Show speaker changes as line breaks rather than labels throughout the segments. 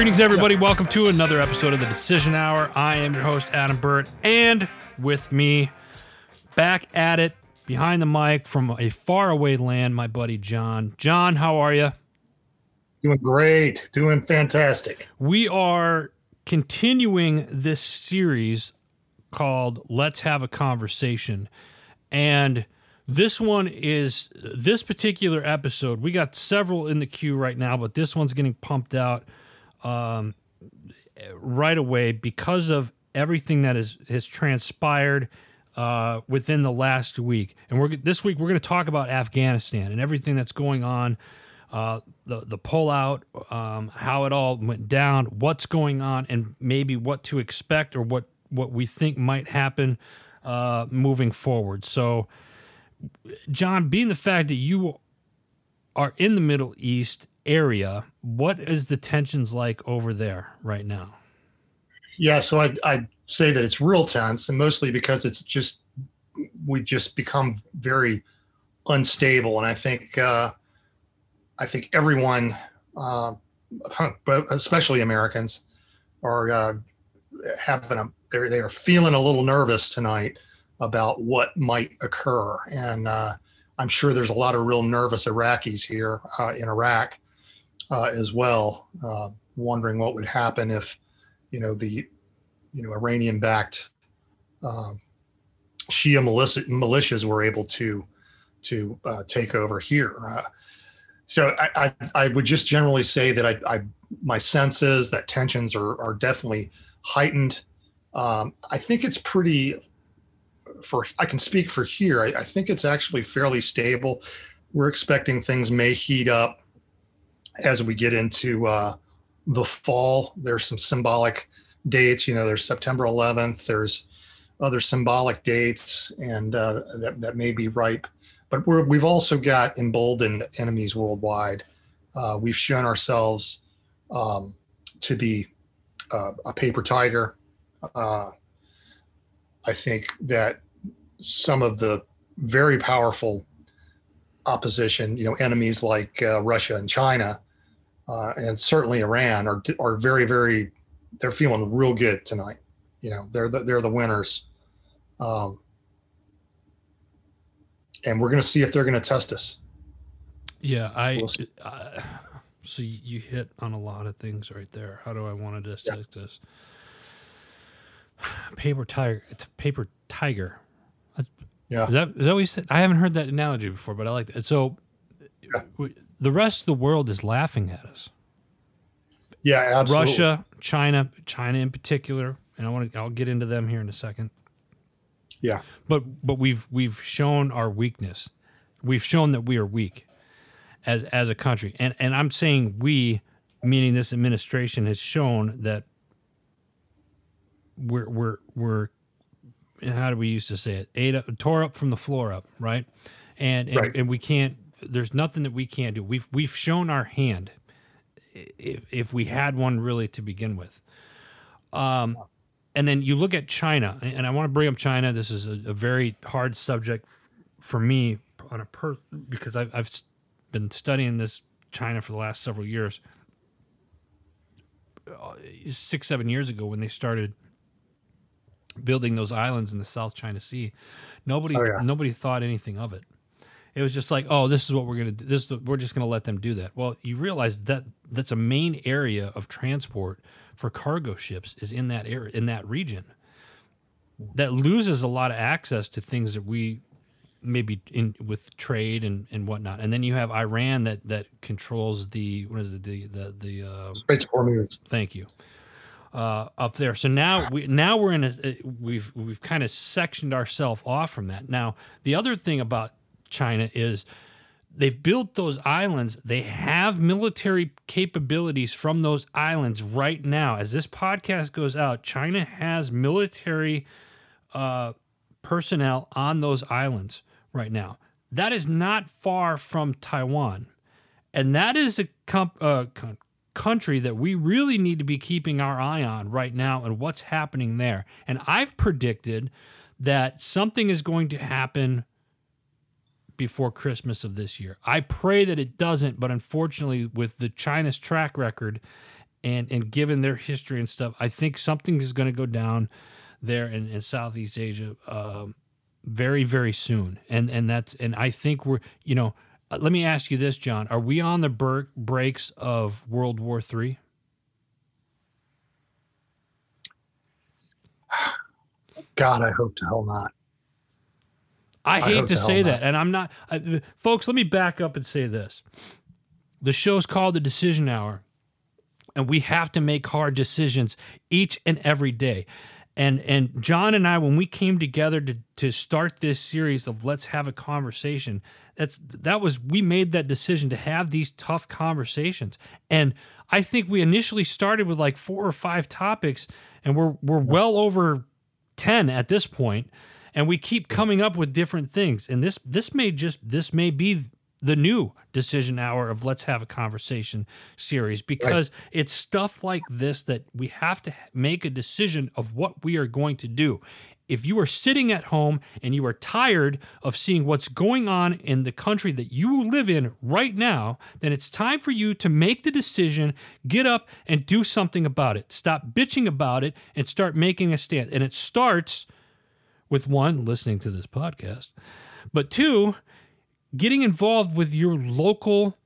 Greetings, everybody. Welcome to another episode of the Decision Hour. I am your host, Adam Burt, and with me, back at it, behind the mic from a faraway land, my buddy John. John, how are you?
Doing great. Doing fantastic.
We are continuing this series called Let's Have a Conversation. And this one is this particular episode. We got several in the queue right now, but this one's getting pumped out um, right away because of everything that is, has transpired uh, within the last week. And we're this week we're going to talk about Afghanistan and everything that's going on, uh, the the pullout, um, how it all went down, what's going on, and maybe what to expect or what what we think might happen uh, moving forward. So, John, being the fact that you are in the Middle East area, what is the tensions like over there right now?
Yeah, so I I say that it's real tense, and mostly because it's just we've just become very unstable, and I think uh, I think everyone, uh, especially Americans, are uh, having a they they are feeling a little nervous tonight about what might occur, and uh, I'm sure there's a lot of real nervous Iraqis here uh, in Iraq uh, as well, uh, wondering what would happen if, you know, the, you know, Iranian-backed uh, Shia militia, militias were able to to uh, take over here. Uh, so I, I, I would just generally say that I, I my sense is that tensions are are definitely heightened. Um, I think it's pretty for I can speak for here. I, I, think it's actually fairly stable. We're expecting things may heat up as we get into uh, the fall. There's some symbolic dates. You know, there's September 11th. There's other symbolic dates, and uh, that that may be ripe. But we're, we've also got emboldened enemies worldwide. Uh, we've shown ourselves um, to be uh, a paper tiger. Uh, I think that some of the very powerful opposition, you know, enemies like uh, Russia and China, uh, and certainly Iran are are very very they're feeling real good tonight. You know, they're the, they're the winners, um, and we're going to see if they're going to test us.
Yeah, I. We'll uh, so you hit on a lot of things right there. How do I want to dissect yeah. this? Paper tiger. It's a paper tiger.
Yeah.
Is that, is that what you said? I haven't heard that analogy before, but I like that. So yeah. we, the rest of the world is laughing at us.
Yeah, absolutely.
Russia, China, China in particular, and I want to I'll get into them here in a second.
Yeah.
But but we've we've shown our weakness. We've shown that we are weak as as a country. And and I'm saying we meaning this administration has shown that we're we're we're how do we used to say it? Ate up, tore up from the floor up, right? And and, right. and we can't. There's nothing that we can't do. We've we've shown our hand, if if we had one really to begin with. Um, and then you look at China, and I want to bring up China. This is a, a very hard subject for me on a per because I've I've been studying this China for the last several years. Uh, six seven years ago when they started building those islands in the South China Sea, nobody oh, yeah. nobody thought anything of it. It was just like, oh, this is what we're gonna do. This we're just gonna let them do that. Well, you realize that that's a main area of transport for cargo ships is in that area in that region. That loses a lot of access to things that we maybe in with trade and, and whatnot. And then you have Iran that that controls the what is it the the the uh,
Straits of Hormuz.
Thank you uh, up there. So now we now we're in a we've we've kind of sectioned ourselves off from that. Now the other thing about China is they've built those islands. They have military capabilities from those islands right now. As this podcast goes out, China has military uh, personnel on those islands right now. That is not far from Taiwan. And that is a comp, uh, country that we really need to be keeping our eye on right now and what's happening there. And I've predicted that something is going to happen before Christmas of this year. I pray that it doesn't, but unfortunately, with the China's track record and and given their history and stuff, I think something is going to go down there in, in Southeast Asia um, very very soon, and and that's and I think we're you know. uh, Let me ask you this, John: Are we on the ber- breaks of World War Three?
God, I hope to hell not.
I hate to say
not.
that, and I'm not, I, folks. Let me back up and say this: the show's called the Decision Hour, and we have to make hard decisions each and every day. And and John and I, when we came together to to start this series of Let's Have a Conversation, that's that was we made that decision to have these tough conversations. And I think we initially started with like four or five topics, and we're we're well over 10 at this point and we keep coming up with different things and this this may just this may be the new decision hour of let's have a conversation series because it's stuff like this that we have to make a decision of what we are going to do if you are sitting at home and you are tired of seeing what's going on in the country that you live in right now, then it's time for you to make the decision, get up and do something about it. Stop bitching about it and start making a stand. And it starts with one, listening to this podcast, but two, getting involved with your local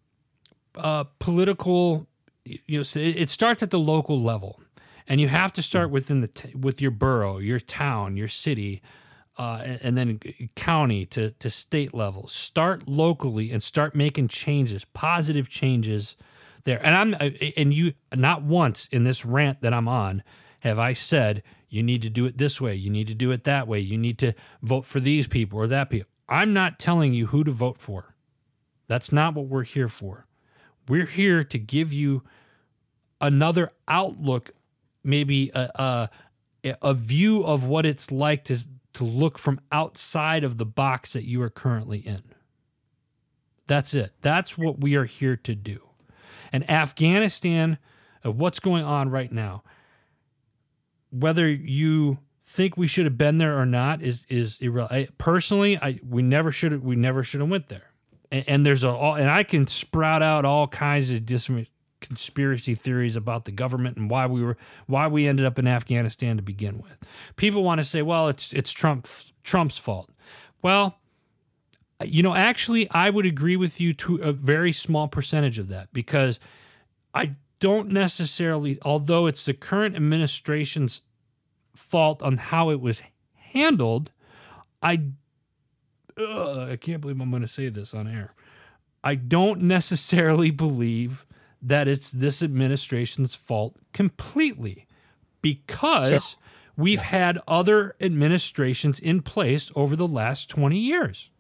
uh, political. You know, so it it starts at the local level, and you have to start within the t- with your borough, your town, your city, uh, and, and then county to to state level. Start locally and start making changes, positive changes there. And I'm and you not once in this rant that I'm on have I said you need to do it this way, you need to do it that way, you need to vote for these people or that people. I'm not telling you who to vote for. That's not what we're here for. We're here to give you another outlook, maybe a, a, a view of what it's like to, to look from outside of the box that you are currently in. That's it. That's what we are here to do. And Afghanistan, of what's going on right now, whether you think we should have been there or not is is irrelevant. Personally, I we never should have we never should have went there. And, and there's a and I can sprout out all kinds of different conspiracy theories about the government and why we were why we ended up in Afghanistan to begin with. People want to say, well, it's it's Trump Trump's fault. Well, you know, actually, I would agree with you to a very small percentage of that because I don't necessarily, although it's the current administration's fault on how it was handled, I, ugh, I can't believe I'm going to say this on air. I don't necessarily believe that it's this administration's fault completely because we've had other administrations in place over the last 20 years.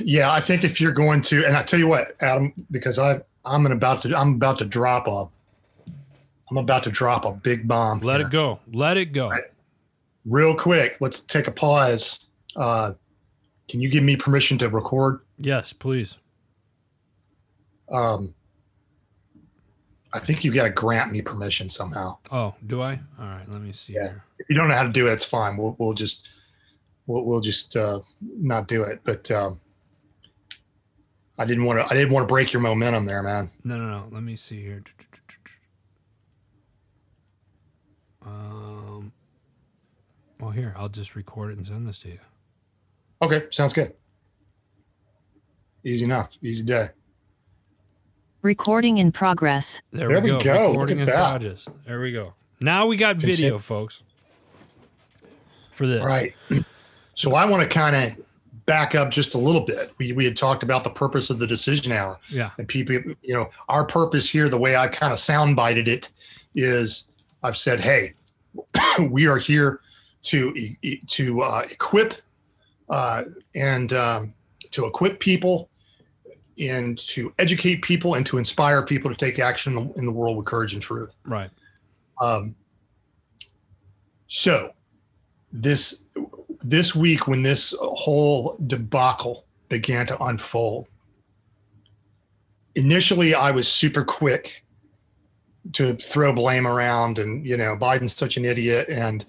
Yeah, I think if you're going to, and I tell you what, Adam, because I I'm about to I'm about to drop a I'm about to drop a big bomb.
Let
here.
it go. Let it go.
Right. Real quick, let's take a pause. Uh, can you give me permission to record?
Yes, please.
Um, I think you got to grant me permission somehow.
Oh, do I? All right, let me see
Yeah.
here.
If you don't know how to do it, it's fine. We'll we'll just we'll we'll just uh, not do it. But um, I didn't want to I didn't want to break your momentum there, man.
No, no, no. Let me see here. Um. Well, here I'll just record it and send this to you.
Okay, sounds good. Easy enough. Easy day.
Recording in progress.
There,
There
we
we
go.
go. Look
Recording
at
in
that.
progress. There we go. Now we got video, folks. For this,
Right. So I want to kind of back up just a little bit. We we had talked about the purpose of the decision hour.
Yeah.
and people you know our purpose here the way i kind of soundbited it is i've said hey we are here to to uh, equip uh, and um, to equip people and to educate people and to inspire people to take action in the, in the world with courage and truth
Right.
um, so this this week when this whole debacle began to unfold, initially I was super quick to throw blame around and you know Biden's such an idiot and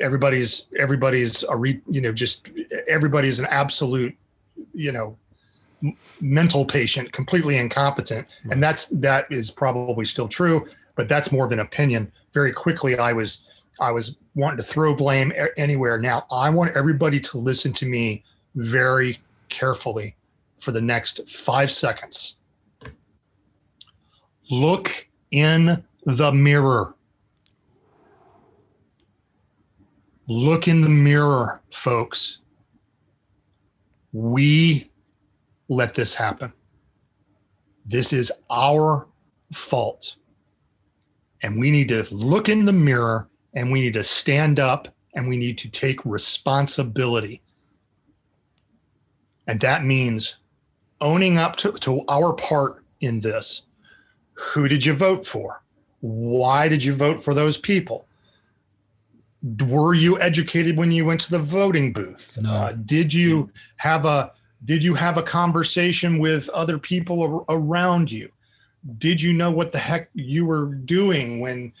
everybody's everybody's a re, you know just everybody's an absolute you know m- mental patient completely incompetent and that's that is probably still true but that's more of an opinion. Very quickly, I was I was wanting to throw blame anywhere. Now I want everybody to listen to me very carefully for the next five seconds. Look in the mirror. Look in the mirror, folks. We let this happen. This is our fault. And we need to look in the mirror and we need to stand up and we need to take responsibility. And that means owning up to, to our part in this. Who did you vote for? Why did you vote for those people? Were you educated when you went to the voting booth?
No. Uh,
did you have a did you have a conversation with other people around you? Did you know what the heck you were doing when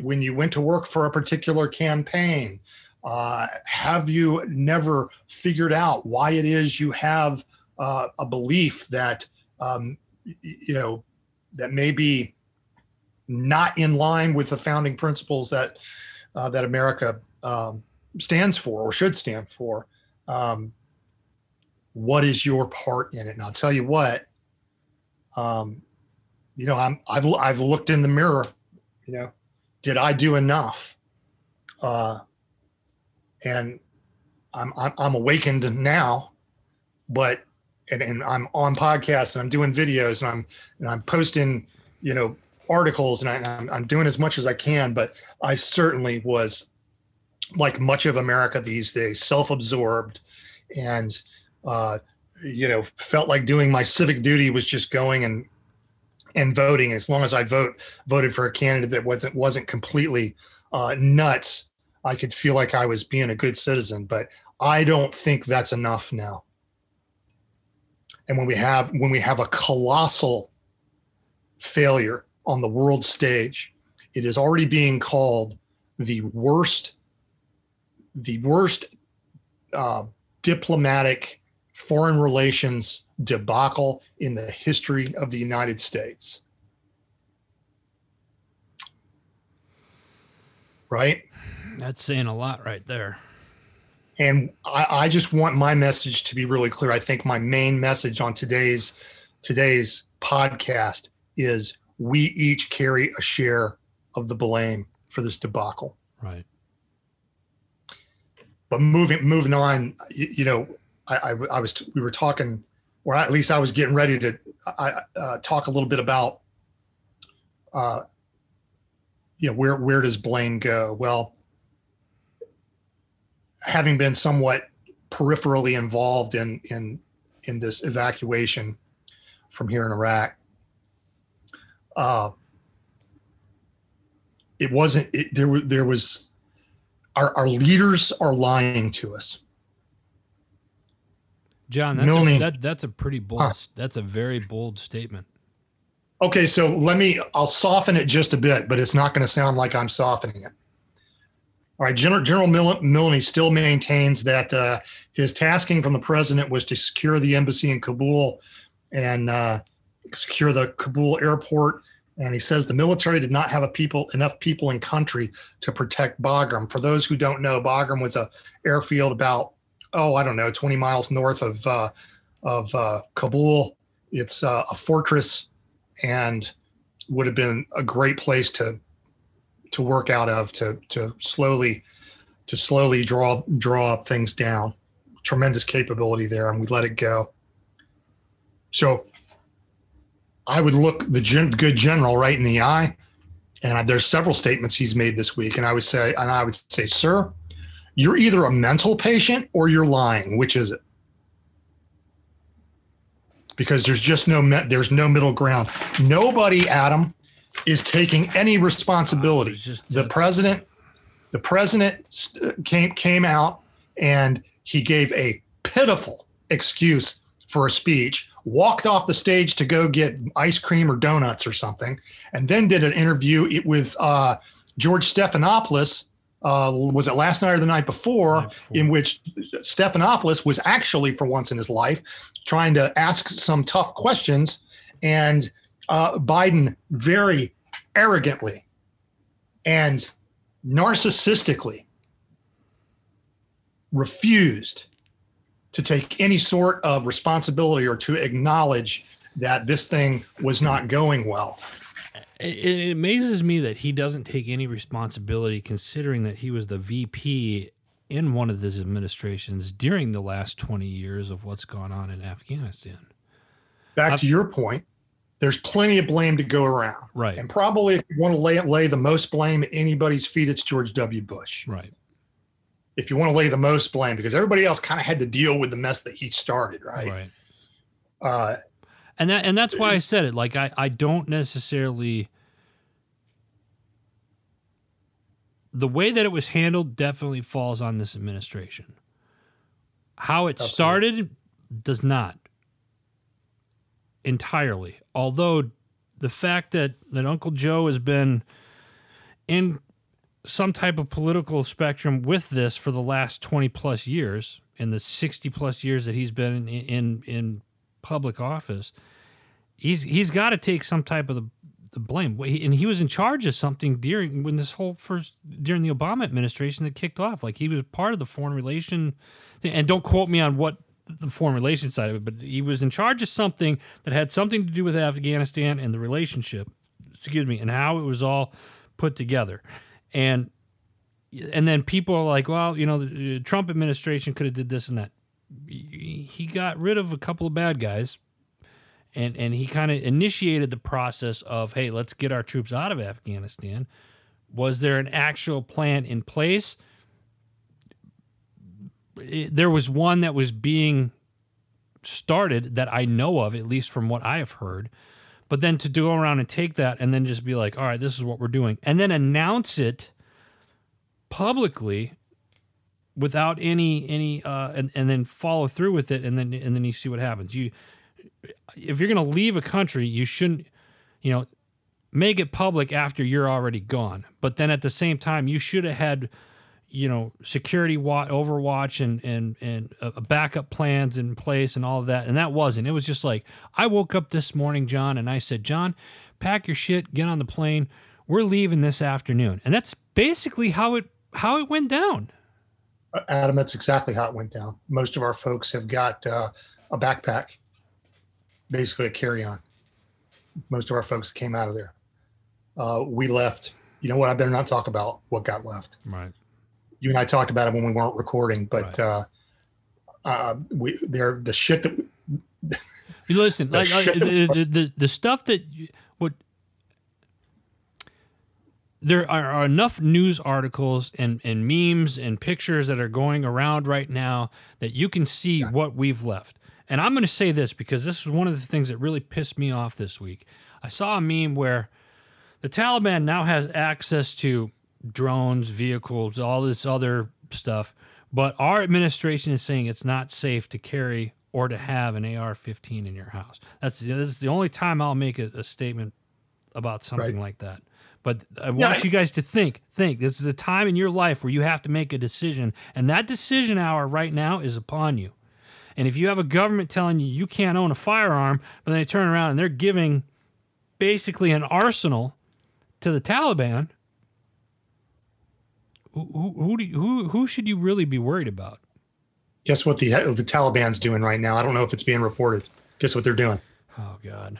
when you went to work for a particular campaign? Uh, have you never figured out why it is you have uh, a belief that um, you know that may be not in line with the founding principles that uh, that America um, stands for or should stand for? Um, what is your part in it? And I'll tell you what, um, you know, I'm, I've, I've looked in the mirror, you know, did I do enough? Uh, and I'm, I'm, I'm awakened now, but, and, and I'm on podcasts and I'm doing videos and I'm, and I'm posting, you know, articles and I, I'm, I'm doing as much as I can, but I certainly was like much of America these days, self-absorbed and, uh, you know, felt like doing my civic duty was just going and and voting. As long as I vote voted for a candidate that wasn't wasn't completely uh, nuts, I could feel like I was being a good citizen. But I don't think that's enough now. And when we have when we have a colossal failure on the world stage, it is already being called the worst the worst uh, diplomatic foreign relations debacle in the history of the United States. Right?
That's saying a lot right there.
And I, I, just want my message to be really clear. I think my main message on today's today's podcast is we each carry a share of the blame for this debacle.
Right.
But moving moving on, you, you know, I, I, I, was we were talking, or at least I was getting ready to I, uh, talk a little bit about, uh, you know, where where does blame go? Well, having been somewhat peripherally involved in in in this evacuation from here in Iraq, uh, it wasn't. It, there there was our our leaders are lying to us
John, that's a, that, that's a pretty bold. Huh. That's a very bold statement.
Okay, so let me. I'll soften it just a bit, but it's not going to sound like I'm softening it. All right, General General Milley still maintains that uh, his tasking from the president was to secure the embassy in Kabul and uh, secure the Kabul airport. And he says the military did not have a people enough people in country to protect Bagram. For those who don't know, Bagram was a airfield about oh, I don't know, 20 miles north of uh, of uh, Kabul. It's uh, a fortress and would have been a great place to to work out of to to slowly to slowly draw draw up things down. Tremendous capability there, and we let it go. So I would look the gen- good general right in the eye, and I, there's several statements he's made this week, and I would say, and I would say, sir, you're either a mental patient or you're lying. Which is it? Because there's just no there's no middle ground. Nobody, Adam, is taking any responsibility. Just, the president, the president came came out and he gave a pitiful excuse for a speech, walked off the stage to go get ice cream or donuts or something, and then did an interview with uh, George Stephanopoulos, uh, was it last night or the night before, night before, in which Stephanopoulos was actually, for once in his life, trying to ask some tough questions, and uh, Biden very arrogantly and narcissistically refused to take any sort of responsibility or to acknowledge that this thing was not going well.
It, it amazes me that he doesn't take any responsibility, considering that he was the VP in one of these administrations during the last 20 years of what's gone on in Afghanistan.
Back to your point, there's plenty of blame to go around.
Right.
And probably if you want to lay, lay the most blame at anybody's feet, it's George W. Bush.
Right.
If you want to lay the most blame, because everybody else kind of had to deal with the mess that he started, right?
Right.
Uh,
and that and that's why I said it. Like I, I don't necessarily the way that it was handled definitely falls on this administration. How it
Absolutely.
started does not entirely. Although the fact that, that Uncle Joe has been in some type of political spectrum with this for the last 20 plus years, in the 60 plus years that he's been in, in, in public office, he's he's got to take some type of the, the blame. And he was in charge of something during when this whole first during the Obama administration that kicked off. Like he was part of the foreign relation thing. And don't quote me on what the foreign relations side of it, but he was in charge of something that had something to do with Afghanistan and the relationship. Excuse me, and how it was all put together. And and then people are like, well, you know, the Trump administration could have did this and that. He got rid of a couple of bad guys, and and he kind of initiated the process of, hey, let's get our troops out of Afghanistan. Was there an actual plan in place? It, there was one that was being started that I know of, at least from what I have heard. But then to go around and take that and then just be like, all right, this is what we're doing, and then announce it publicly without any any uh, and and then follow through with it, and then and then you see what happens. You if you're going to leave a country, you shouldn't, you know, make it public after you're already gone. But then at the same time, you should have had, you know, security wa- overwatch and and and uh, backup plans in place and all of that. And that wasn't. It was just like I woke up this morning, John, and I said, John, pack your shit, get on the plane. We're leaving this afternoon, and that's basically how it how it went down.
Adam, that's exactly how it went down. Most of our folks have got uh, a backpack, basically a carry-on. Most of our folks came out of there. Uh, we left. You know what? I better not talk about what got left.
Right.
You and I talked about it when we weren't recording, but
Right.
uh, uh, we they're the shit that
You listen,
The
like, like, the, the, the the stuff that you- what there are, are enough news articles and, and memes and pictures that are going around right now that you can see what we've left. And I'm going to say this because this is one of the things that really pissed me off this week. I saw a meme where the Taliban now has access to drones, vehicles, all this other stuff, but our administration is saying it's not safe to carry or to have an AR-15 in your house. That's this is the only time I'll make a, a statement about something
Right.
like that. But I want
I-
you guys to think, think. This is a time in your life where you have to make a decision, and that decision hour right now is upon you. And if you have a government telling you you can't own a firearm, but then they turn around and they're giving basically an arsenal to the Taliban, who who who, do you, who who should you really be worried about?
guess what the uh, the Taliban's doing right now. I don't know if it's being reported. Guess what they're doing?
Oh God,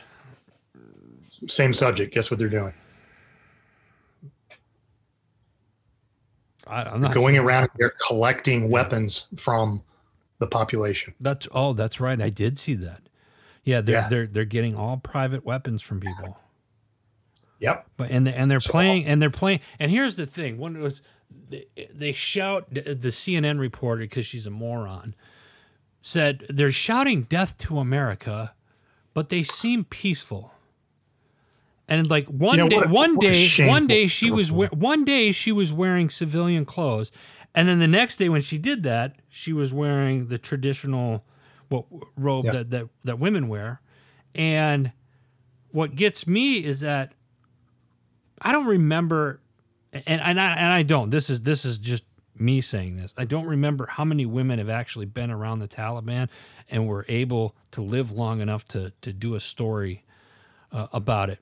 Same subject. Guess what they're doing?
I, I'm not
Going around, they're collecting weapons from the population.
That's oh, that's right. I did see that. Yeah, they're
Yeah.
they're they're getting all private weapons from people.
Yep.
But and and they're
So-
playing and they're playing. And here's the thing: when it was they, they shout the the CNN reporter because she's a moron said they're shouting death to America, but they seem peaceful. And like one
You know,
day,
what
one
what
day, one day she was we- one day she was wearing civilian clothes, and then the next day when she did that, she was wearing the traditional what robe
Yeah.
that, that that women wear. And what gets me is that I don't remember, and and I, and I don't. This is this is just me saying this. I don't remember how many women have actually been around the Taliban and were able to live long enough to to do a story uh, about it.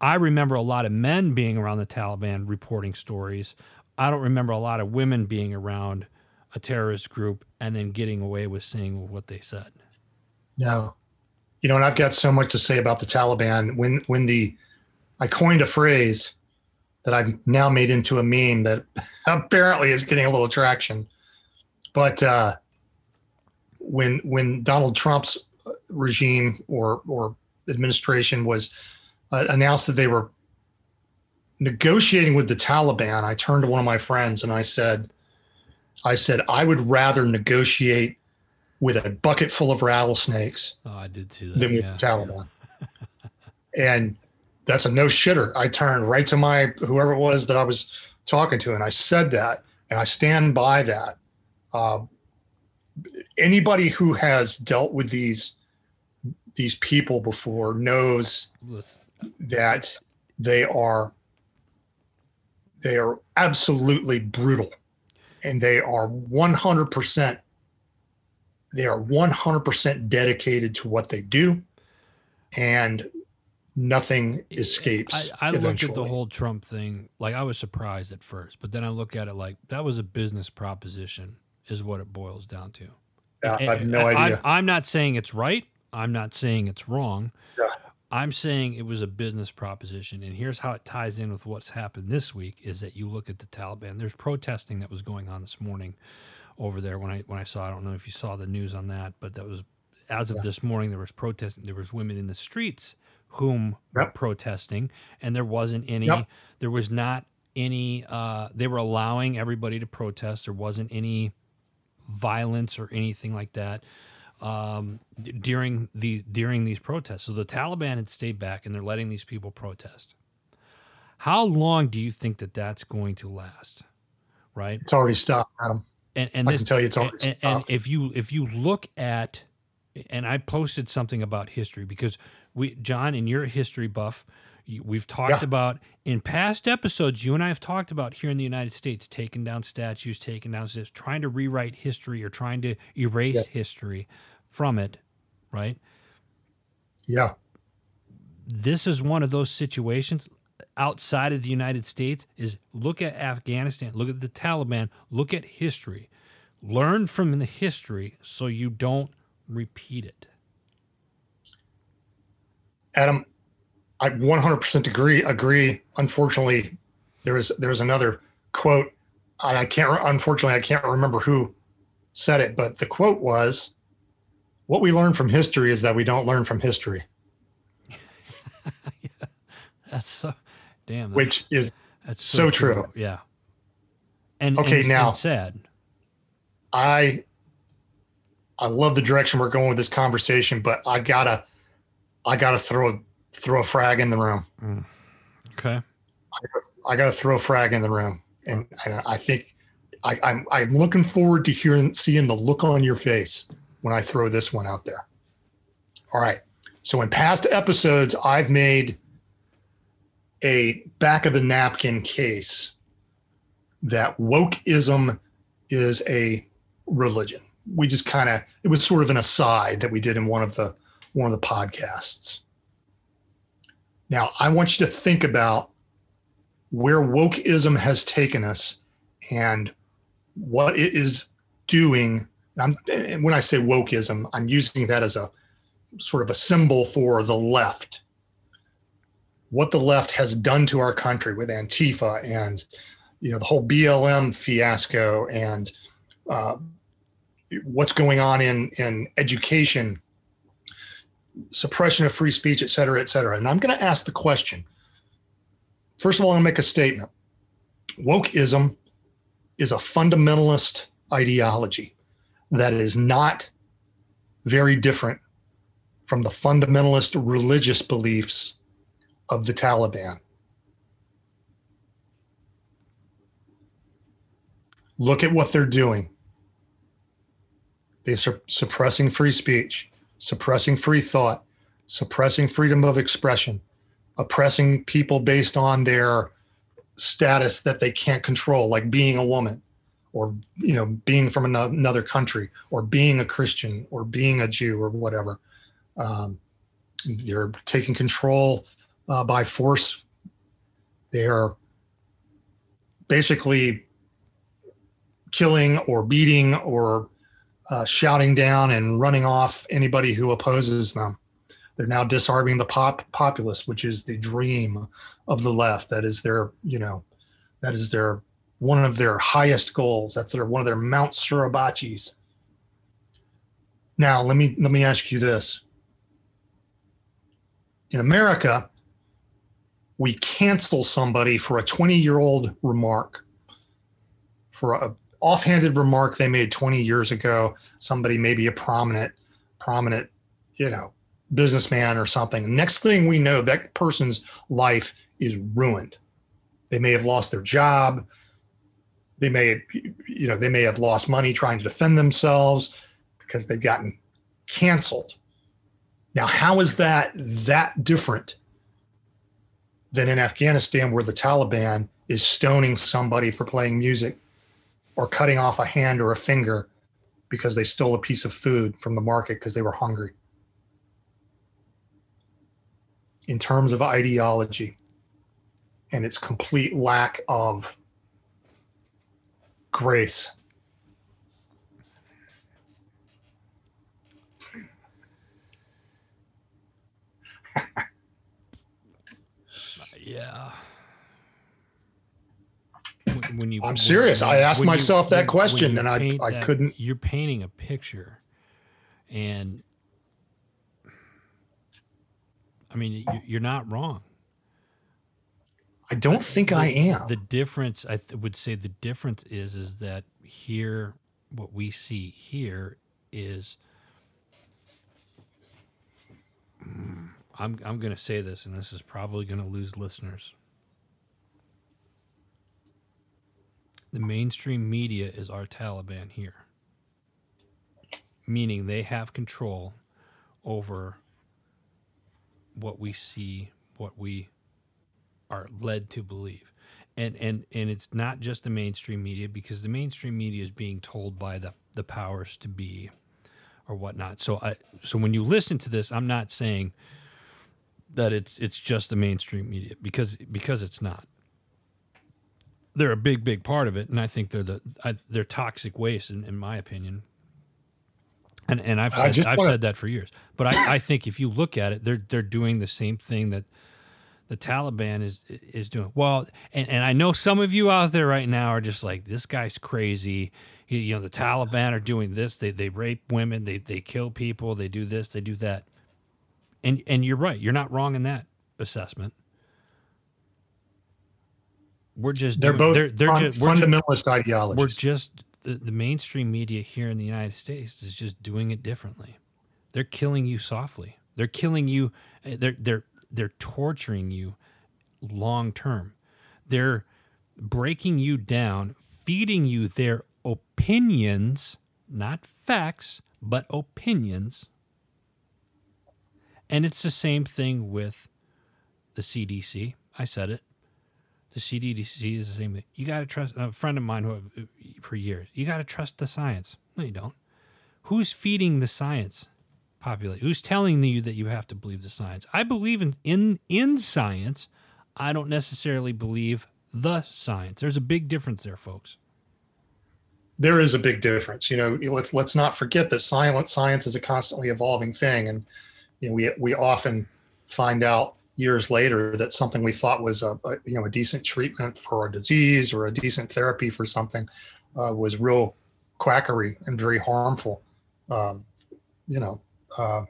I remember a lot of men being around the Taliban reporting stories. I don't remember a lot of women being around a terrorist group and then getting away with saying what they said.
No. You know, and I've got so much to say about the Taliban. When when the I coined a phrase that I've now made into a meme that apparently is getting a little traction. But uh, when when Donald Trump's regime or or administration was uh, announced that they were negotiating with the Taliban, I turned to one of my friends and I said, I said I would rather negotiate with a bucket full of rattlesnakes.
Oh, I did see that.
Than with yeah. the Taliban. and that's a no shitter. I turned right to my whoever it was that I was talking to, and I said that, and I stand by that. Uh, anybody who has dealt with these these people before knows that they are they are absolutely brutal. And they are 100% they are 100% dedicated to what they do. And nothing escapes
i, I looked at the whole trump thing like i was surprised at first but then i look at it like that was a business proposition is what it boils down to.
Yeah, i have no idea.
I'm, I'm not saying it's right. I'm not saying it's wrong. Yeah. I'm saying it was a business proposition, and here's how it ties in with what's happened this week: is that you look at the Taliban. There's protesting that was going on this morning over there. When I when I saw, I don't know if you saw the news on that, but that was as of yeah. this morning. There was protesting. There was women in the streets whom yep. were protesting, and there wasn't any. Yep. There was not any. Uh, they were allowing everybody to protest. There wasn't any violence or anything like that um, during the during these protests. So the Taliban had stayed back, and they're letting these people protest. How long do you think that that's going to last? Right,
it's already stopped, Adam.
And, and
I
this,
can tell you, it's already
and,
stopped.
and if you if you look at, and I posted something about history because we, John, and you're a history buff. We've talked yeah. about in past episodes. You and I have talked about here in the United States taking down statues, taking down statues, trying to rewrite history or trying to erase yeah. history from it, right?
Yeah.
This is one of those situations outside of the United States is look at Afghanistan, look at the Taliban, look at history. Learn from the history so you don't repeat it.
Adam, I 100% agree. Agree. Unfortunately, there is there is another quote. and I can't. Unfortunately, I can't remember who said it, but the quote was, what we learn from history is that we don't learn from history.
yeah, that's so damn. That's,
Which is that's so, so true. true.
Yeah. And
okay,
and,
now
and sad.
I I love the direction we're going with this conversation, but I gotta I gotta throw a throw a frag in the room.
Mm. Okay.
I, I, gotta throw a frag in the room, and I, I think I, I'm I'm looking forward to hearing seeing the look on your face when I throw this one out there. All right. So in past episodes, I've made a back of the napkin case that wokeism is a religion. We just kind of it was sort of an aside that we did in one of the one of the podcasts. Now, I want you to think about where wokeism has taken us and what it is doing I'm, when I say wokeism, I'm using that as a sort of a symbol for the left. What the left has done to our country with Antifa and you know the whole BLM fiasco and uh, what's going on in in education, suppression of free speech, et cetera, et cetera. And I'm going to ask the question. First of all, I'm going to make a statement. Wokeism is a fundamentalist ideology that is not very different from the fundamentalist religious beliefs of the Taliban. Look at what they're doing. They're suppressing free speech, suppressing free thought, suppressing freedom of expression, oppressing people based on their status that they can't control, like being a woman, or you know being from another country or being a christian or being a jew or whatever um, they're taking control uh, by force. They are basically killing or beating or uh, shouting down and running off anybody who opposes them. They're now disarming the pop populace, which is the dream of the left. That is their, you know, that is their one of their highest goals. That's their one of their Mount Suribachis. Now, let me let me ask you this. In America, we cancel somebody for a 20-year-old remark, for a offhanded remark they made 20 years ago. Somebody maybe a prominent, prominent, you know, businessman or something. Next thing we know, that person's life is ruined. They may have lost their job. They may, you know, they may have lost money trying to defend themselves because they've gotten canceled. Now, how is that that different than in Afghanistan, where the Taliban is stoning somebody for playing music or cutting off a hand or a finger because they stole a piece of food from the market because they were hungry? in terms of ideology and its complete lack of grace.
yeah. When, you,
I'm serious. When, I asked myself you, that question and I, I
that,
couldn't.
You're painting a picture and I mean, you're not wrong.
I don't think the, I am.
The difference, I th- would say, the difference is, is that here, what we see here is, I'm, I'm going to say this, and this is probably going to lose listeners. The mainstream media is our Taliban here, meaning they have control over what we see, what we are led to believe. And, and and it's not just the mainstream media because the mainstream media is being told by the, the powers to be or whatnot. So I so when you listen to this, I'm not saying that it's it's just the mainstream media because because it's not. They're a big big part of it, and I think they're the I, they're toxic waste in, in my opinion. And and I've said I've wanna... said that for years. But I, I think if you look at it, they're they're doing the same thing that the Taliban is is doing. Well, and, and I know some of you out there right now are just like, this guy's crazy. He, you know, the Taliban are doing this. They they rape women. They they kill people. They do this. They do that. And and you're right. You're not wrong in that assessment. We're just
they're
doing,
both
they're, they're
just, fundamentalist ideologies.
We're just the, the mainstream media here in the United States is just doing it differently. They're killing you softly. They're killing you. Eh, they're they're they're torturing you long term. They're breaking you down, feeding you their opinions, not facts, but opinions. And it's the same thing with the CDC. I said it. The CDC is the same thing. You got to trust a friend of mine who for years. You got to trust the science. No, you don't. Who's feeding the science? Populate. Who's telling you that you have to believe the science? I believe in in in science. I don't necessarily believe the science. There's a big difference there, folks.
There is a big difference. You know, let's let's not forget that silent science is a constantly evolving thing, and you know, we we often find out years later that something we thought was a, a, you know a decent treatment for a disease or a decent therapy for something uh, was real quackery and very harmful. Um, you know, uh,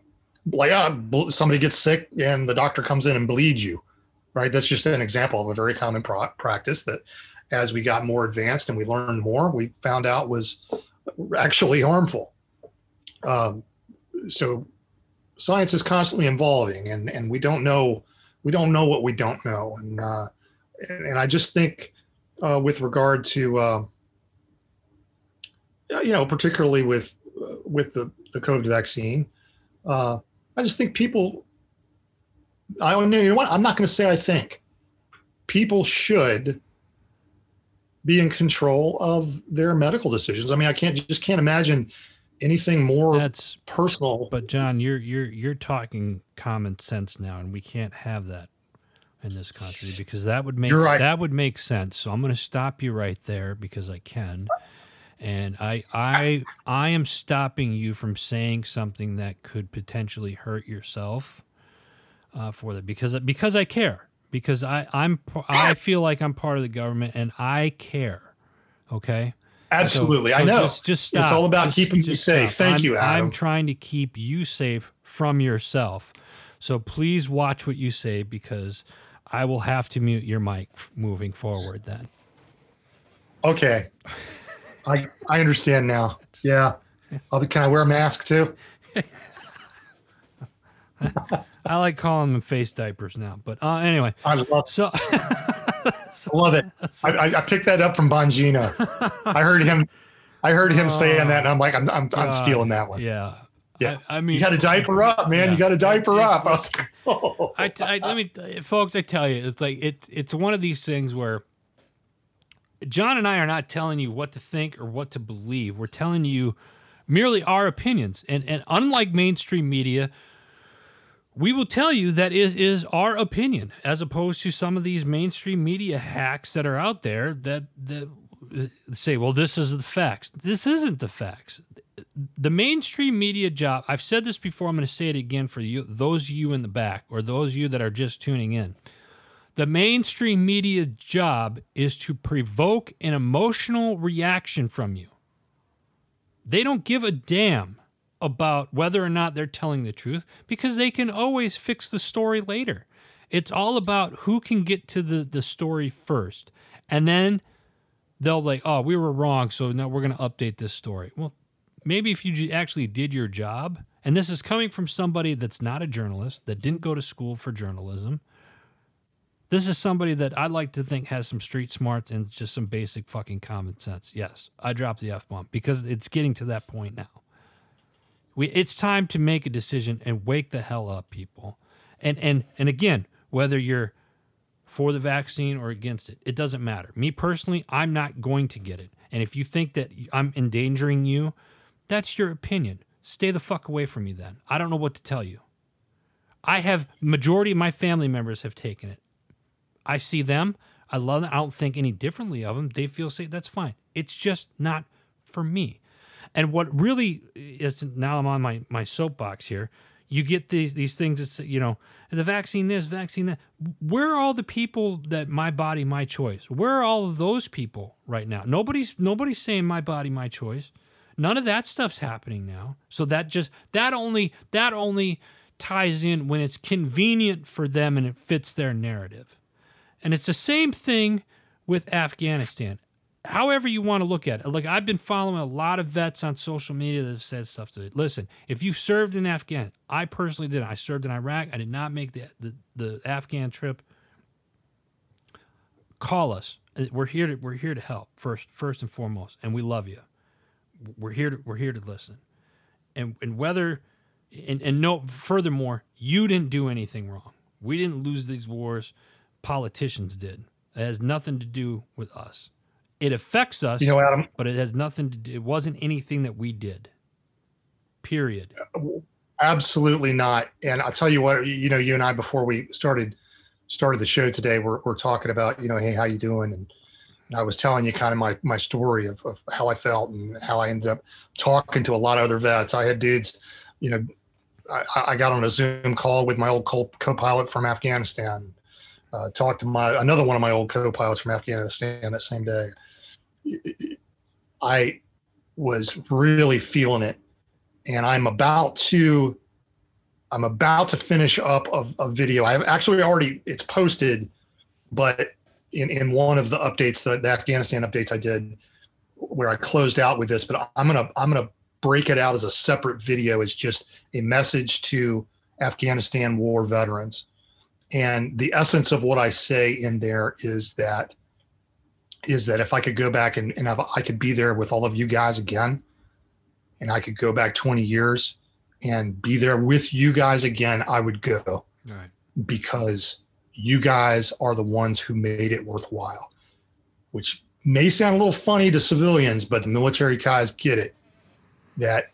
like uh, somebody gets sick and the doctor comes in and bleeds you, right? That's just an example of a very common pro- practice that, as we got more advanced and we learned more, we found out was actually harmful. Um, so science is constantly evolving and, and we don't know we don't know what we don't know, and uh, and I just think uh, with regard to uh, you know particularly with uh, with the the COVID vaccine, uh, I just think people. I you know what I'm not going to say I think people should be in control of their medical decisions. I mean, I can't just can't imagine anything more that's personal.
But John, you're you're you're talking common sense now, and we can't have that. in this country because that would make
right.
that would make sense. So I'm going to stop you right there because I can. And I I I am stopping you from saying something that could potentially hurt yourself uh, for that because because I care because I I'm I feel like I'm part of the government and I care. Okay.
Absolutely,
So-
I know.
Just, just stop.
It's all about
Just-
keeping me
just
safe.
stop.
Thank
I'm-
you, Adam.
I'm trying to keep you safe from yourself. So please watch what you say because I will have to mute your mic moving forward. Then
Okay. I I understand now. Yeah. I'll be, can I wear a mask too?
I like calling them face diapers now. But uh, anyway,
I love,
so
I love it. I, I, I picked that up from Bongino. I heard him. I heard him saying that, and I'm like, I'm, I'm, I'm stealing that one.
yeah,
Yeah.
I, I mean,
You got to diaper up, man.
Yeah.
You got to diaper
It's-
up. I was like, oh.
I, t- I let me, folks. I tell you, it's like it. It's one of these things where John and I are not telling you what to think or what to believe. We're telling you merely our opinions, and and unlike mainstream media, we will tell you that it is our opinion, as opposed to some of these mainstream media hacks that are out there that that say, well, this is the facts. This isn't the facts. The mainstream media job i've said this before i'm going to say it again for you those of you in the back or those of you that are just tuning in. The mainstream media job is to provoke an emotional reaction from you. They don't give a damn about whether or not they're telling the truth because they can always fix the story later it's all about who can get to the, the story first and then they'll like oh we were wrong so now we're going to update this story well maybe if you actually did your job, and this is coming from somebody that's not a journalist, that didn't go to school for journalism. This is somebody that I like to think has some street smarts and just some basic fucking common sense. Yes, I dropped the F bomb because it's getting to that point now. We, it's time to make a decision and wake the hell up, people. And and and again, whether you're for the vaccine or against it, it doesn't matter. Me personally, I'm not going to get it. And if you think that I'm endangering you, that's your opinion. Stay the fuck away from me then. I don't know what to tell you. I have majority of my family members have taken it. I see them. I love them. I don't think any differently of them. They feel safe. That's fine. It's just not for me. And what really is now I'm on my, my soapbox here. You get these these things that you know, the vaccine this, vaccine that. Where are all the people that my body, my choice? Where are all of those people right now? Nobody's nobody's saying my body, my choice. None of that stuff's happening now. So that just that only that only ties in when it's convenient for them and it fits their narrative. And it's the same thing with Afghanistan. However you want to look at it. Like I've been following a lot of vets on social media that have said stuff to it. Listen, if you've served in Afghan, I personally did. I served in Iraq. I did not make the the, the Afghan trip. Call us. We're here to we're here to help first first and foremost, and we love you we're here to we're here to listen and and whether and, and no furthermore you didn't do anything wrong we didn't lose these wars politicians did it has nothing to do with us it affects us
You know, Adam,
but it has nothing to do it wasn't anything that we did period
absolutely not. And I'll tell you what, you know, you and I before we started started the show today, we're, we're talking about, you know, hey, how you doing? And, and I was telling you kind of my my story of, of how I felt and how I ended up talking to a lot of other vets. I had dudes, you know, I, I got on a Zoom call with my old co- co-pilot from Afghanistan. Uh, talked to my another one of my old co-pilots from Afghanistan that same day. I was really feeling it, and I'm about to I'm about to finish up a, a video. I've actually already it's posted, but in, in one of the updates, the, the Afghanistan updates I did, where I closed out with this, but I'm gonna I'm gonna break it out as a separate video as just a message to Afghanistan war veterans. And the essence of what I say in there is that is that if I could go back and, and I could be there with all of you guys again, and I could go back 20 years and be there with you guys again, I would go.
Right.
Because you guys are the ones who made it worthwhile, which may sound a little funny to civilians, but the military guys get it. That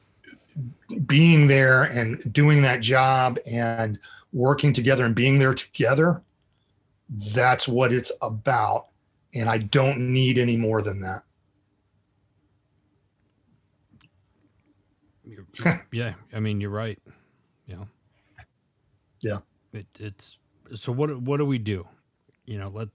being there and doing that job and working together and being there together that's what it's about. And I don't need any more than that.
yeah, I mean you're right. Yeah.
Yeah.
It, it's so what what do we do? You know, let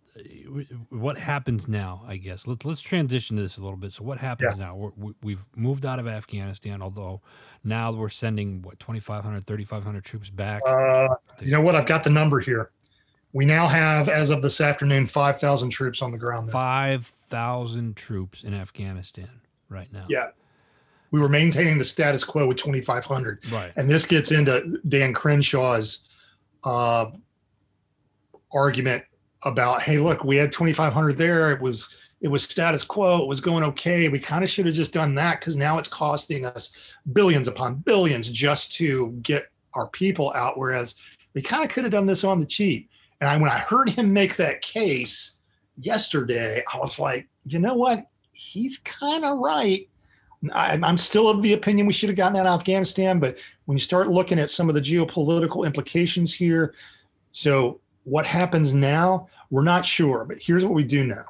what happens now, I guess. Let, let's transition to this a little bit. So what happens yeah. now? We're, we've moved out of Afghanistan, although now we're sending what 2500 3500 troops back.
Uh, you know what? I've got the number here. We now have as of this afternoon 5000 troops on the ground.
5000 troops in Afghanistan right now.
Yeah we were maintaining the status quo with 2,500.
Right.
And this gets into Dan Crenshaw's uh, argument about, hey, look, we had 2,500 there. It was it was status quo. It was going okay. We kind of should have just done that because now it's costing us billions upon billions just to get our people out. Whereas we kind of could have done this on the cheap. And I, when I heard him make that case yesterday, I was like, you know what? He's kind of right I'm still of the opinion we should have gotten out of Afghanistan, but when you start looking at some of the geopolitical implications here, so what happens now, we're not sure, but here's what we do know.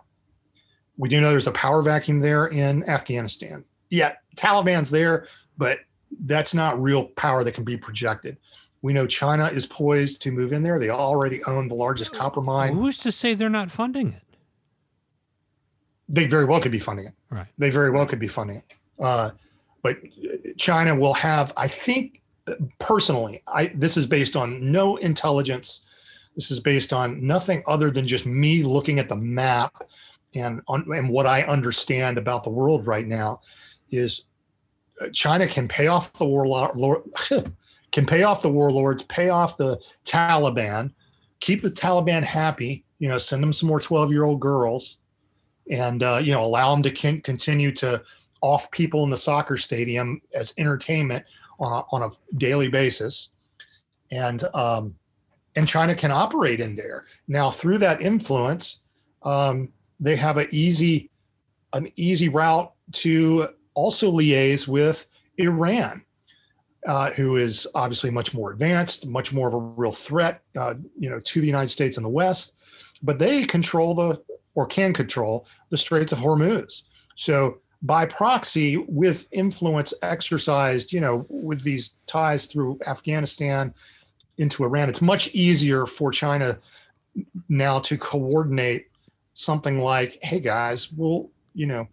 We do know there's a power vacuum there in Afghanistan. Yeah, Taliban's there, but that's not real power that can be projected. We know China is poised to move in there. They already own the largest copper mine.
Who's to say they're not funding it?
They very well could be funding it.
Right.
They very well could be funding it. Uh, but China will have, I think, personally, I this is based on no intelligence. This is based on nothing other than just me looking at the map and on and what I understand about the world right now is uh, China can pay off the warlord can pay off the warlords, pay off the Taliban, keep the Taliban happy, you know, send them some more 12 year old girls and, uh, you know, allow them to con- continue to off people in the soccer stadium as entertainment on a, on a daily basis, and um, and China can operate in there now through that influence. Um, they have an easy an easy route to also liaise with Iran, uh, who is obviously much more advanced, much more of a real threat, uh, you know, to the United States and the West. But they control the or can control the Straits of Hormuz. So by proxy with influence exercised, you know, with these ties through Afghanistan into Iran, it's much easier for China now to coordinate something like, hey guys, we'll, you know,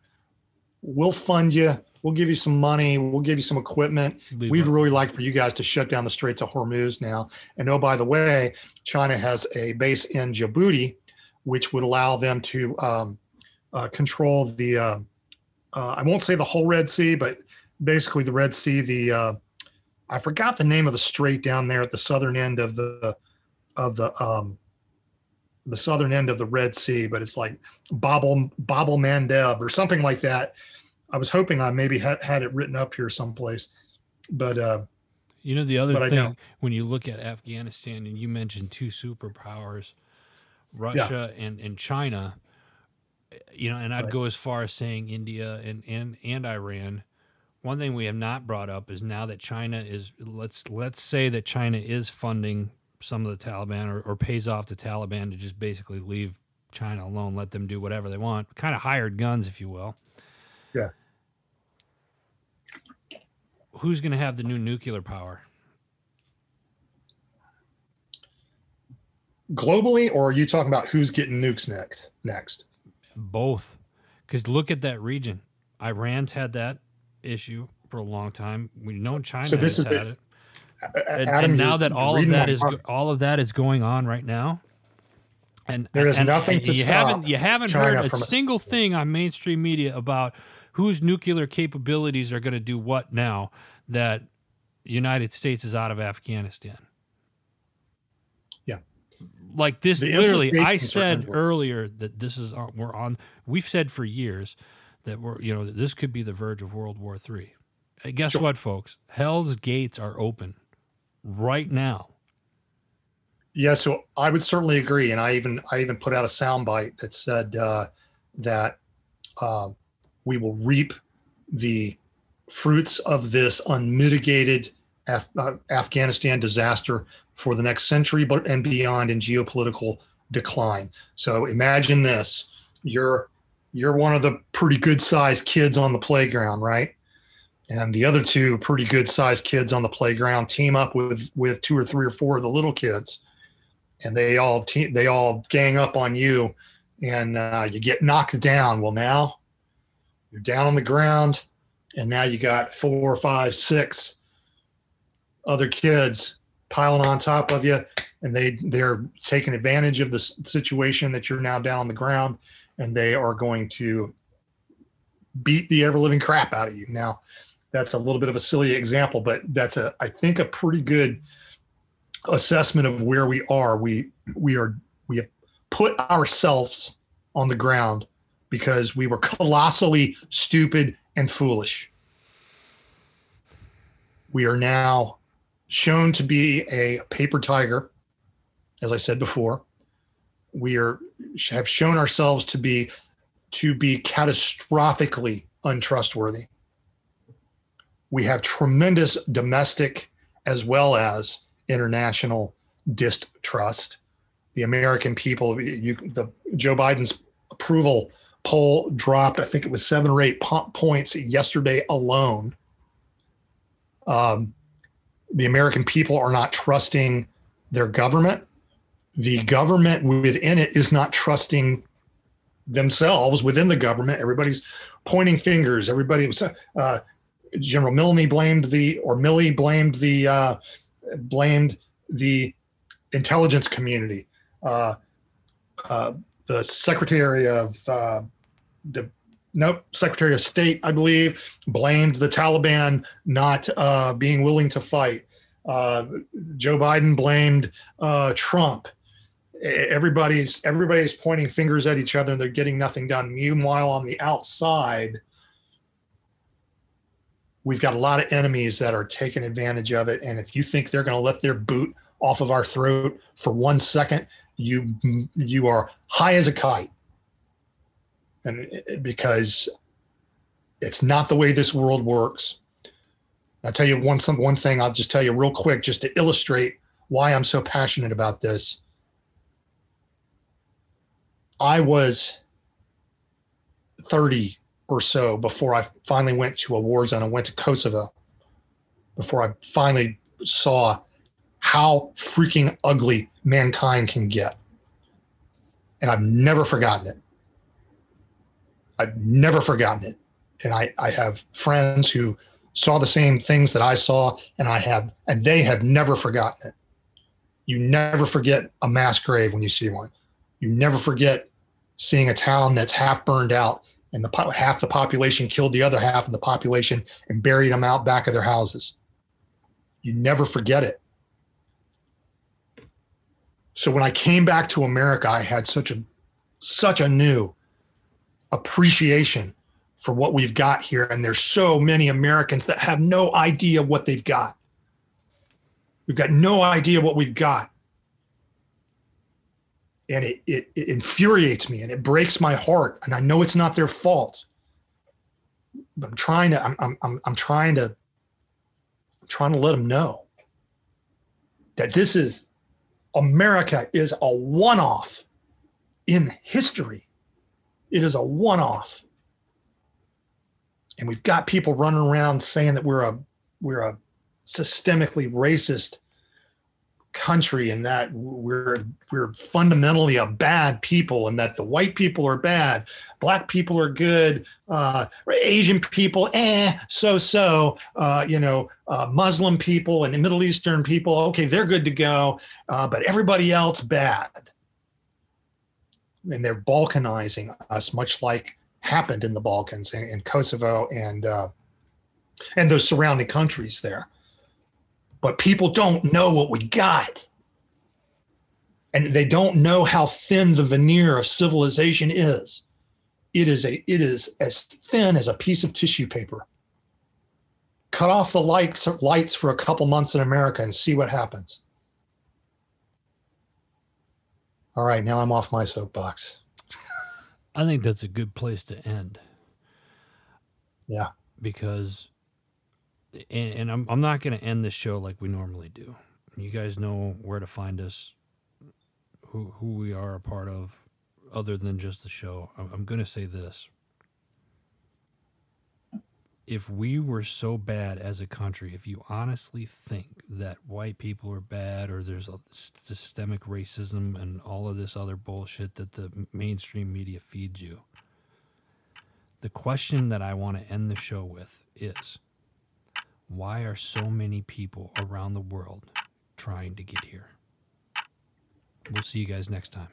we'll fund you, we'll give you some money, we'll give you some equipment. We'd really like for you guys to shut down the Straits of Hormuz now. And oh, by the way, China has a base in Djibouti, which would allow them to um, uh, control the uh, uh, I won't say the whole Red Sea, but basically the Red Sea. The uh, I forgot the name of the strait down there at the southern end of the of the um, the southern end of the Red Sea, but it's like Babel Babel Mandeb or something like that. I was hoping I maybe had, had it written up here someplace, but uh,
you know the other thing when you look at Afghanistan and you mentioned two superpowers, Russia yeah. and and China you know, and I'd right. go as far as saying India and, and, and Iran. One thing we have not brought up is now that China is let's let's say that China is funding some of the Taliban or, or pays off the Taliban to just basically leave China alone, let them do whatever they want, kind of hired guns, if you will.
Yeah.
Who's going to have the new nuclear power?
Globally, or are you talking about who's getting nukes next? Next.
Both. Because look at that region. Iran's had that issue for a long time. We know China so this has is had the, it. And, Adam, and now that all of that is all of that is going on right now, and
there is
and,
nothing
and you haven't you haven't China heard a single thing on mainstream media about whose nuclear capabilities are going to do what now that the United States is out of Afghanistan? Yeah. like this the literally i said earlier that this is uh, we're on we've said for years that we're you know this could be the verge of world war three. Guess sure. what folks? Hell's gates are open right now.
Yeah so i would certainly agree and i even i even put out a soundbite that said uh, that uh, we will reap the fruits of this unmitigated Af- uh, afghanistan disaster for the next century but and beyond in geopolitical decline. So imagine this: you're you're one of the pretty good sized kids on the playground, right? And the other two pretty good sized kids on the playground team up with with two or three or four of the little kids, and they all te- they all gang up on you, and uh, you get knocked down. Well, now you're down on the ground, and now you got four, five, six other kids piling on top of you and they they're taking advantage of the situation that you're now down on the ground and they are going to beat the ever living crap out of you. Now that's a little bit of a silly example but that's a i think a pretty good assessment of where we are. We we are we have put ourselves on the ground because we were colossally stupid and foolish we are now shown to be a paper tiger, as I said before. We are have shown ourselves to be to be catastrophically untrustworthy. We have tremendous domestic as well as international distrust. The American people, you, the Joe Biden's approval poll dropped. I think it was seven or eight points yesterday alone. Um, the American people are not trusting their government. The government within it is not trusting themselves within the government. Everybody's pointing fingers. Everybody was uh, General Milley blamed the or Milley blamed the uh, blamed the intelligence community. Uh, uh the Secretary of uh, the nope, Secretary of State, I believe, blamed the Taliban not uh, being willing to fight. Uh, Joe Biden blamed uh, Trump. Everybody's everybody's pointing fingers at each other, and they're getting nothing done. Meanwhile, on the outside, we've got a lot of enemies that are taking advantage of it. And if you think they're going to let their boot off of our throat for one second, you you are high as a kite and because it's not the way this world works. I'll tell you one some one thing. I'll just tell you real quick, just to illustrate why I'm so passionate about this. I was 30 or so before I finally went to a war zone. I went to Kosovo before I finally saw how freaking ugly mankind can get. And I've never forgotten it. I've never forgotten it. And I, I have friends who saw the same things that I saw, and I have, and they have never forgotten it. You never forget a mass grave when you see one. You never forget seeing a town that's half burned out and the half the population killed the other half of the population and buried them out back of their houses. You never forget it. So when I came back to America, I had such a such a new appreciation for what we've got here. And there's so many Americans that have no idea what they've got. We've got no idea what we've got. And it, it, it infuriates me and it breaks my heart. And I know it's not their fault. But I'm trying to, I'm, I'm, I'm, I'm trying to, I'm trying to let them know that this is America is a one off in history it is a one off. And we've got people running around saying that we're a we're a systemically racist country and that we're we're fundamentally a bad people and that the white people are bad black people are good uh, asian people eh so so uh, you know uh, muslim people and middle eastern people okay they're good to go uh, but everybody else bad and they're balkanizing us, much like happened in the Balkans in Kosovo and uh, and those surrounding countries there. But people don't know what we got. And they don't know how thin the veneer of civilization is. It is a it is as thin as a piece of tissue paper. Cut off the lights lights for a couple months in America and see what happens. All right, now I'm off my soapbox.
I think that's a good place to end.
Yeah.
Because, and, and I'm, I'm not going to end this show like we normally do. You guys know where to find us, who who we are a part of, other than just the show. I'm, I'm going to say this: if we were so bad as a country, if you honestly think that white people are bad or there's a systemic racism and all of this other bullshit that the mainstream media feeds you, the question that I want to end the show with is why are so many people around the world trying to get here? We'll see you guys next time.